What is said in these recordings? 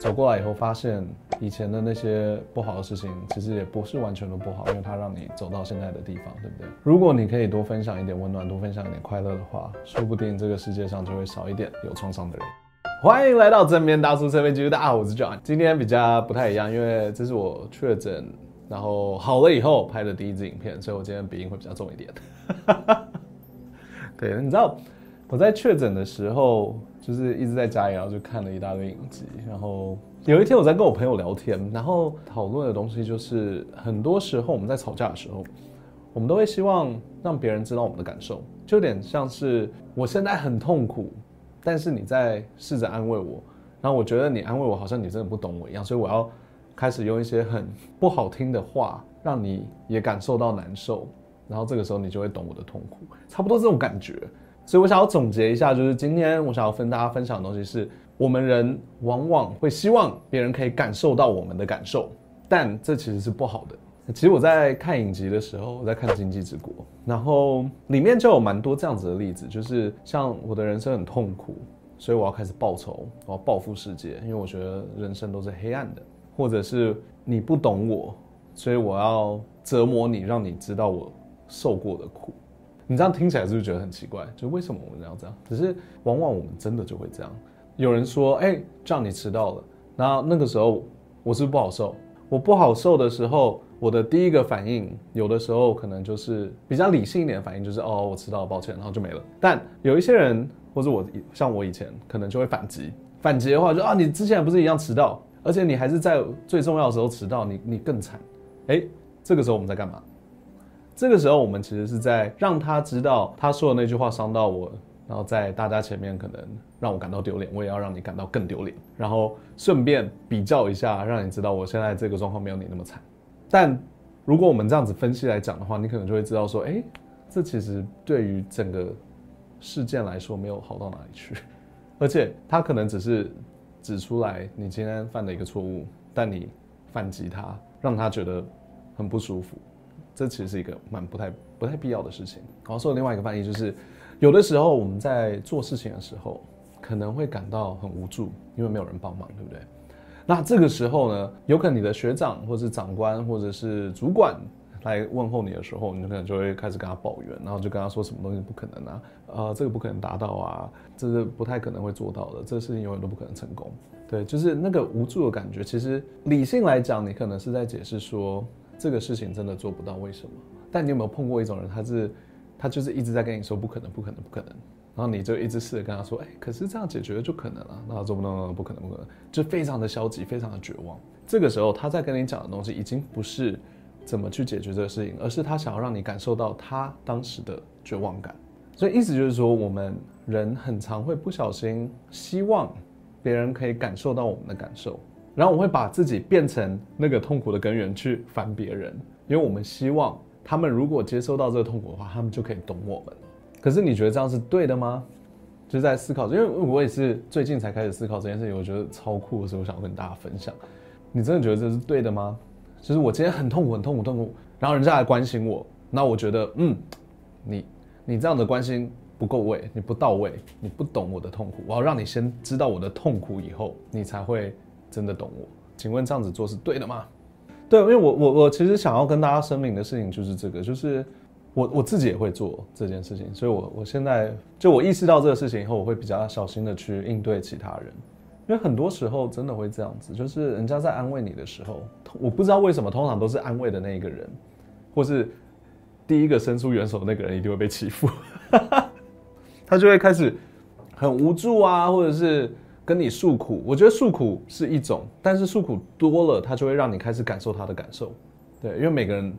走过来以后，发现以前的那些不好的事情，其实也不是完全都不好，因为它让你走到现在的地方，对不对？如果你可以多分享一点温暖，多分享一点快乐的话，说不定这个世界上就会少一点有创伤的人。欢迎来到正面大叔侧面记录，大家好，我是 John。今天比较不太一样，因为这是我确诊然后好了以后拍的第一支影片，所以我今天鼻音会比较重一点。对，你知道我在确诊的时候。就是一直在家里，然后就看了一大堆影集。然后有一天我在跟我朋友聊天，然后讨论的东西就是，很多时候我们在吵架的时候，我们都会希望让别人知道我们的感受，就有点像是我现在很痛苦，但是你在试着安慰我，然后我觉得你安慰我好像你真的不懂我一样，所以我要开始用一些很不好听的话，让你也感受到难受，然后这个时候你就会懂我的痛苦，差不多这种感觉。所以我想要总结一下，就是今天我想要跟大家分享的东西是，我们人往往会希望别人可以感受到我们的感受，但这其实是不好的。其实我在看影集的时候，我在看《今际之国》，然后里面就有蛮多这样子的例子，就是像我的人生很痛苦，所以我要开始报仇，我要报复世界，因为我觉得人生都是黑暗的，或者是你不懂我，所以我要折磨你，让你知道我受过的苦。你这样听起来是不是觉得很奇怪？就为什么我们要这样？只是往往我们真的就会这样。有人说：“哎，这样你迟到了。”然后那个时候我是不是不好受？我不好受的时候，我的第一个反应，有的时候可能就是比较理性一点反应，就是哦，我迟到了，抱歉，然后就没了。但有一些人，或者我像我以前，可能就会反击。反击的话就，就啊，你之前不是一样迟到，而且你还是在最重要的时候迟到，你你更惨。哎，这个时候我们在干嘛？这个时候，我们其实是在让他知道他说的那句话伤到我，然后在大家前面可能让我感到丢脸，我也要让你感到更丢脸，然后顺便比较一下，让你知道我现在这个状况没有你那么惨。但如果我们这样子分析来讲的话，你可能就会知道说，哎，这其实对于整个事件来说没有好到哪里去，而且他可能只是指出来你今天犯的一个错误，但你反击他，让他觉得很不舒服。这其实是一个蛮不太不太必要的事情。然后说另外一个翻译就是，有的时候我们在做事情的时候，可能会感到很无助，因为没有人帮忙，对不对？那这个时候呢，有可能你的学长或是长官或者是主管来问候你的时候，你可能就会开始跟他抱怨，然后就跟他说什么东西不可能啊，呃，这个不可能达到啊，这是不太可能会做到的，这个事情永远都不可能成功。对，就是那个无助的感觉。其实理性来讲，你可能是在解释说。这个事情真的做不到，为什么？但你有没有碰过一种人，他是，他就是一直在跟你说不可能，不可能，不可能，然后你就一直试着跟他说，哎，可是这样解决就可能了，那他做不到，不可能，不可能，就非常的消极，非常的绝望。这个时候他在跟你讲的东西，已经不是怎么去解决这个事情，而是他想要让你感受到他当时的绝望感。所以意思就是说，我们人很常会不小心希望别人可以感受到我们的感受。然后我会把自己变成那个痛苦的根源去烦别人，因为我们希望他们如果接收到这个痛苦的话，他们就可以懂我们。可是你觉得这样是对的吗？就在思考，因为我也是最近才开始思考这件事情，我觉得超酷的时候，我想跟大家分享。你真的觉得这是对的吗？就是我今天很痛苦，很痛苦，痛苦，然后人家来关心我，那我觉得，嗯，你你这样的关心不够位，你不到位，你不懂我的痛苦。我要让你先知道我的痛苦以后，你才会。真的懂我？请问这样子做是对的吗？对，因为我我我其实想要跟大家声明的事情就是这个，就是我我自己也会做这件事情，所以我我现在就我意识到这个事情以后，我会比较小心的去应对其他人，因为很多时候真的会这样子，就是人家在安慰你的时候，我不知道为什么，通常都是安慰的那一个人，或是第一个伸出援手的那个人一定会被欺负，他就会开始很无助啊，或者是。跟你诉苦，我觉得诉苦是一种，但是诉苦多了，他就会让你开始感受他的感受，对，因为每个人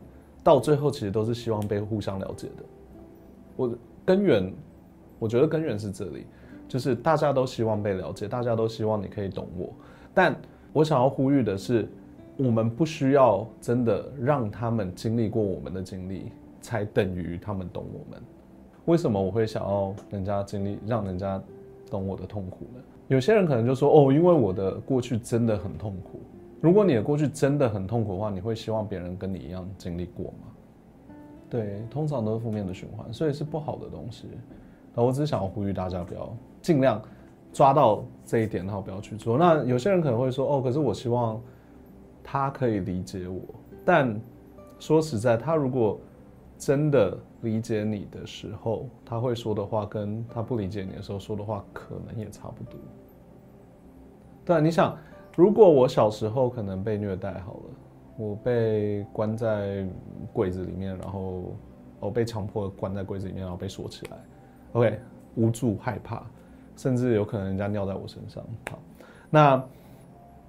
到最后其实都是希望被互相了解的。我根源，我觉得根源是这里，就是大家都希望被了解，大家都希望你可以懂我。但我想要呼吁的是，我们不需要真的让他们经历过我们的经历，才等于他们懂我们。为什么我会想要人家经历，让人家懂我的痛苦呢？有些人可能就说哦，因为我的过去真的很痛苦。如果你的过去真的很痛苦的话，你会希望别人跟你一样经历过吗？对，通常都是负面的循环，所以是不好的东西。那我只想要呼吁大家不要尽量抓到这一点，然后不要去做。那有些人可能会说，哦，可是我希望他可以理解我。但说实在，他如果真的理解你的时候，他会说的话跟他不理解你的时候说的话可能也差不多。对，你想，如果我小时候可能被虐待好了，我被关在柜子里面，然后我被强迫关在柜子里面，然后被锁起来，OK，无助、害怕，甚至有可能人家尿在我身上。好，那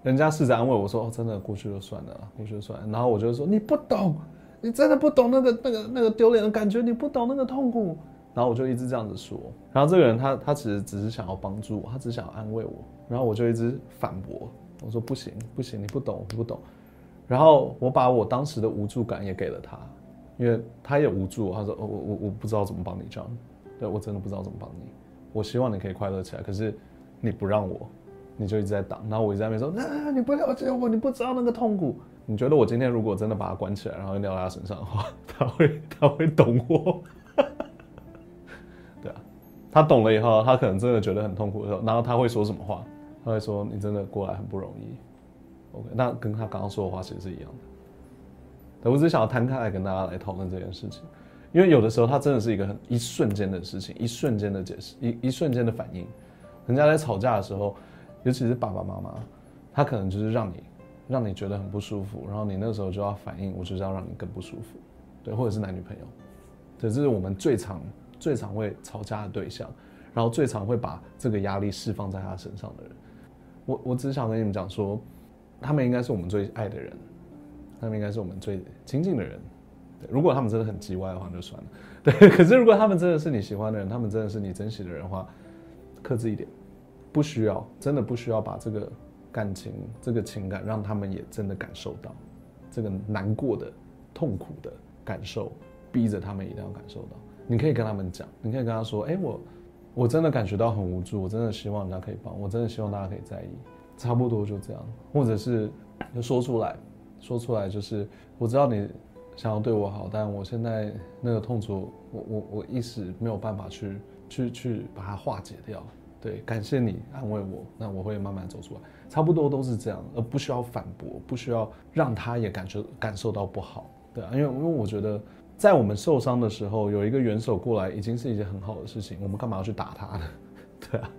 人家试着安慰我说：“哦，真的过去就算了，过去就算了。”然后我就说：“你不懂，你真的不懂那个那个那个丢脸的感觉，你不懂那个痛苦。”然后我就一直这样子说。然后这个人他他其实只是想要帮助我，他只想要安慰我。然后我就一直反驳，我说：“不行不行，你不懂，你不懂。”然后我把我当时的无助感也给了他，因为他也无助。他说：“我我我不知道怎么帮你这样，对，我真的不知道怎么帮你。我希望你可以快乐起来，可是你不让我，你就一直在挡。然后我一直在那边说：‘那你不了解我，你不知道那个痛苦。’你觉得我今天如果真的把他关起来，然后尿在他身上的话，他会 他会懂我？对啊，他懂了以后，他可能真的觉得很痛苦的时候，然后他会说什么话？他会说：‘你真的过来很不容易。’ OK，那跟他刚刚说的话其实是一样的。我只想要摊开来跟大家来讨论这件事情，因为有的时候它真的是一个很一瞬间的事情，一瞬间的解释，一一瞬间的反应。人家在吵架的时候，尤其是爸爸妈妈，他可能就是让你让你觉得很不舒服，然后你那时候就要反应，我就是要让你更不舒服，对，或者是男女朋友，对这是我们最常最常会吵架的对象，然后最常会把这个压力释放在他身上的人。我我只想跟你们讲说。他们应该是我们最爱的人，他们应该是我们最亲近的人。对，如果他们真的很叽歪的话，就算了。对，可是如果他们真的是你喜欢的人，他们真的是你珍惜的人的话，克制一点，不需要，真的不需要把这个感情、这个情感让他们也真的感受到这个难过的、痛苦的感受，逼着他们一定要感受到。你可以跟他们讲，你可以跟他说：“哎，我我真的感觉到很无助，我真的希望人家可以帮我，真的希望大家可以在意。”差不多就这样，或者是说出来，说出来就是我知道你想要对我好，但我现在那个痛楚，我我我一时没有办法去去去把它化解掉。对，感谢你安慰我，那我会慢慢走出来。差不多都是这样，而不需要反驳，不需要让他也感觉感受到不好。对啊，因为因为我觉得在我们受伤的时候，有一个援手过来已经是一件很好的事情，我们干嘛要去打他呢？对啊，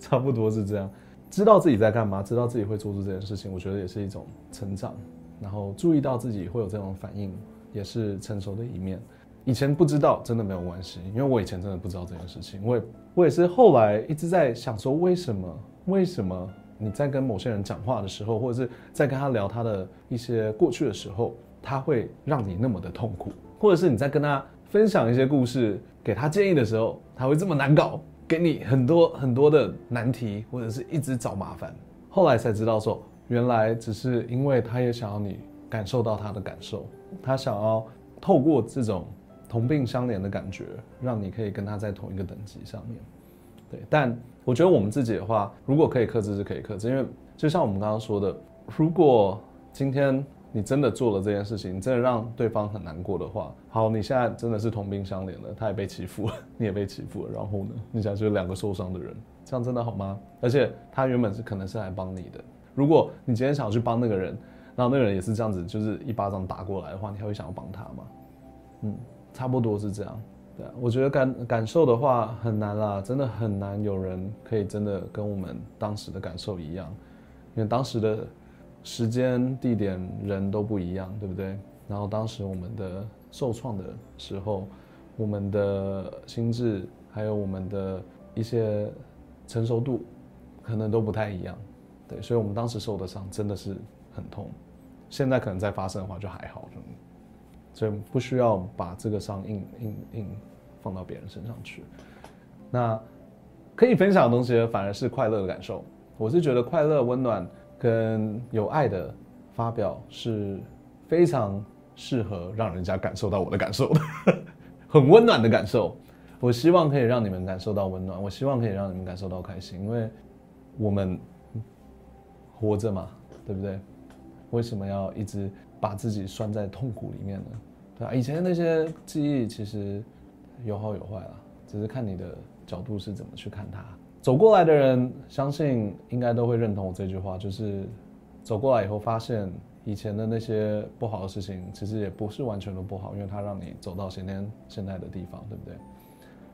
差不多是这样。知道自己在干嘛，知道自己会做出这件事情，我觉得也是一种成长。然后注意到自己会有这种反应，也是成熟的一面。以前不知道，真的没有关系，因为我以前真的不知道这件事情。我也我也是后来一直在想说，为什么？为什么你在跟某些人讲话的时候，或者是在跟他聊他的一些过去的时候，他会让你那么的痛苦？或者是你在跟他分享一些故事，给他建议的时候，他会这么难搞？给你很多 很多的难题，或者是一直找麻烦。后来才知道说，原来只是因为他也想要你感受到他的感受，他想要透过这种同病相怜的感觉，让你可以跟他在同一个等级上面。对，但我觉得我们自己的话，如果可以克制，是可以克制，因为就像我们刚刚说的，如果今天。你真的做了这件事情，真的让对方很难过的话，好，你现在真的是同病相怜了，他也被欺负了，你也被欺负了，然后呢，你想就是两个受伤的人，这样真的好吗？而且他原本是可能是来帮你的，如果你今天想要去帮那个人，然后那个人也是这样子，就是一巴掌打过来的话，你还会想要帮他吗？嗯，差不多是这样，对，我觉得感感受的话很难啦，真的很难有人可以真的跟我们当时的感受一样，因为当时的。时间、地点、人都不一样，对不对？然后当时我们的受创的时候，我们的心智还有我们的一些成熟度，可能都不太一样，对，所以我们当时受的伤真的是很痛。现在可能再发生的话就还好，所以不需要把这个伤硬硬硬放到别人身上去。那可以分享的东西反而是快乐的感受，我是觉得快乐、温暖。跟有爱的发表是非常适合让人家感受到我的感受的，很温暖的感受。我希望可以让你们感受到温暖，我希望可以让你们感受到开心，因为我们活着嘛，对不对？为什么要一直把自己拴在痛苦里面呢？对啊，以前那些记忆其实有好有坏啦，只是看你的角度是怎么去看它。走过来的人，相信应该都会认同我这句话，就是走过来以后发现以前的那些不好的事情，其实也不是完全都不好，因为它让你走到今天现在的地方，对不对？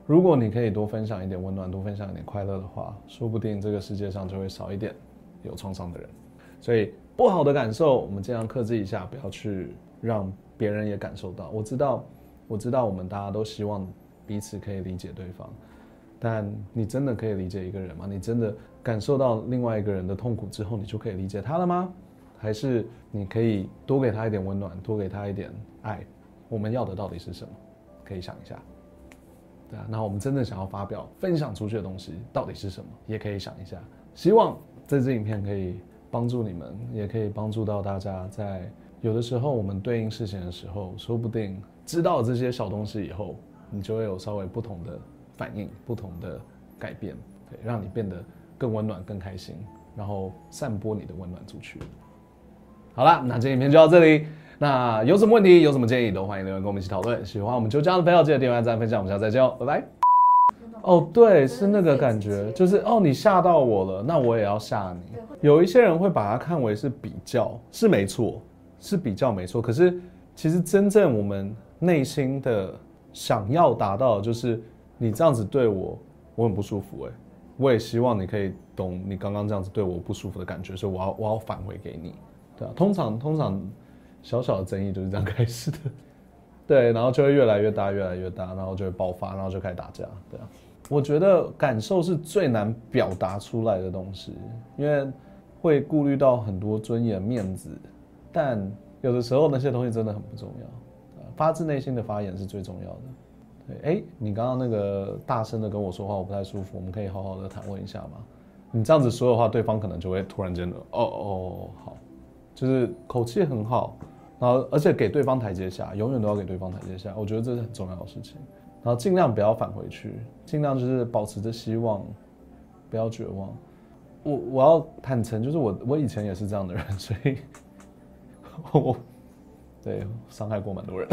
如果你可以多分享一点温暖，多分享一点快乐的话，说不定这个世界上就会少一点有创伤的人。所以不好的感受，我们尽量克制一下，不要去让别人也感受到。我知道，我知道，我们大家都希望彼此可以理解对方，但你真的可以理解一个人吗？你真的感受到另外一个人的痛苦之后，你就可以理解他了吗？还是你可以多给他一点温暖，多给他一点爱？我们要的到底是什么？可以想一下。对啊，那我们真正想要发表、分享出去的东西到底是什么？也可以想一下。希望这支影片可以帮助你们，也可以帮助到大家。在有的时候，我们对应事情的时候，说不定知道这些小东西以后，你就会有稍微不同的反应、不同的改变，对，让你变得更温暖、更开心，然后散播你的温暖出去。好了，那这影片就到这里。那有什么问题，有什么建议，都欢迎留言跟我们一起讨论。喜欢我们就这样的朋友，记得点赞、分享，我们下次再见哦，拜拜。哦，对，是那个感觉，就是哦，你吓到我了，那我也要吓你。有一些人会把它看为是比较，是没错，是比较没错。可是其实真正我们内心的想要达到的就是你这样子对我，我很不舒服哎，我也希望你可以懂你刚刚这样子对我不舒服的感觉，所以我要我要返回给你，对啊，通常通常。小小的争议就是这样开始的，对，然后就会越来越大，越来越大，然后就会爆发，然后就开始打架，对啊。我觉得感受是最难表达出来的东西，因为会顾虑到很多尊严、面子，但有的时候那些东西真的很不重要，发自内心的发言是最重要的。对，哎，你刚刚那个大声的跟我说话，我不太舒服，我们可以好好的谈论一下吗？你这样子说的话，对方可能就会突然间的，哦哦，好。就是口气很好，然后而且给对方台阶下，永远都要给对方台阶下，我觉得这是很重要的事情。然后尽量不要返回去，尽量就是保持着希望，不要绝望。我我要坦诚，就是我我以前也是这样的人，所以我 对伤害过蛮多人。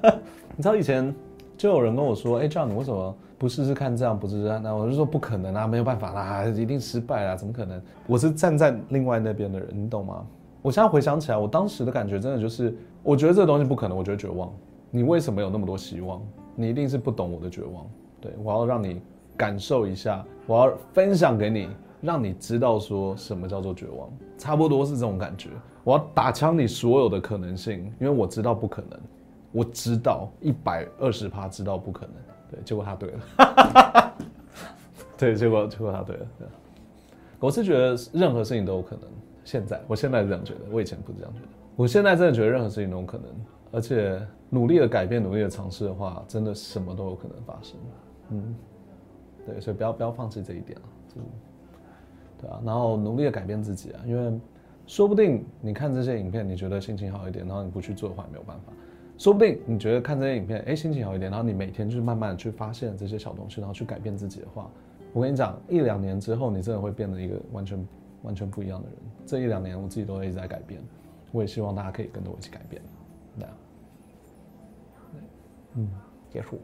你知道以前就有人跟我说：“哎，这样你为什么不试试看这样？不试试看那？”我就说：“不可能啊，没有办法啦，一定失败啦，怎么可能？”我是站在另外那边的人，你懂吗？我现在回想起来，我当时的感觉真的就是，我觉得这个东西不可能，我觉得绝望。你为什么有那么多希望？你一定是不懂我的绝望。对，我要让你感受一下，我要分享给你，让你知道说什么叫做绝望，差不多是这种感觉。我要打枪你所有的可能性，因为我知道不可能，我知道一百二十趴知道不可能。对，结果他对了。对，结果结果他对了。对，我是觉得任何事情都有可能。现在，我现在是这样觉得，我以前不是这样觉得。我现在真的觉得任何事情都有可能，而且努力的改变、努力的尝试的话，真的什么都有可能发生。嗯，对，所以不要不要放弃这一点啊，就是，对啊，然后努力的改变自己啊，因为说不定你看这些影片，你觉得心情好一点，然后你不去做的话也没有办法。说不定你觉得看这些影片，哎，心情好一点，然后你每天就是慢慢的去发现这些小东西，然后去改变自己的话，我跟你讲，一两年之后，你真的会变得一个完全。完全不一样的人，这一两年我自己都一直在改变，我也希望大家可以跟着我一起改变，嗯，结束。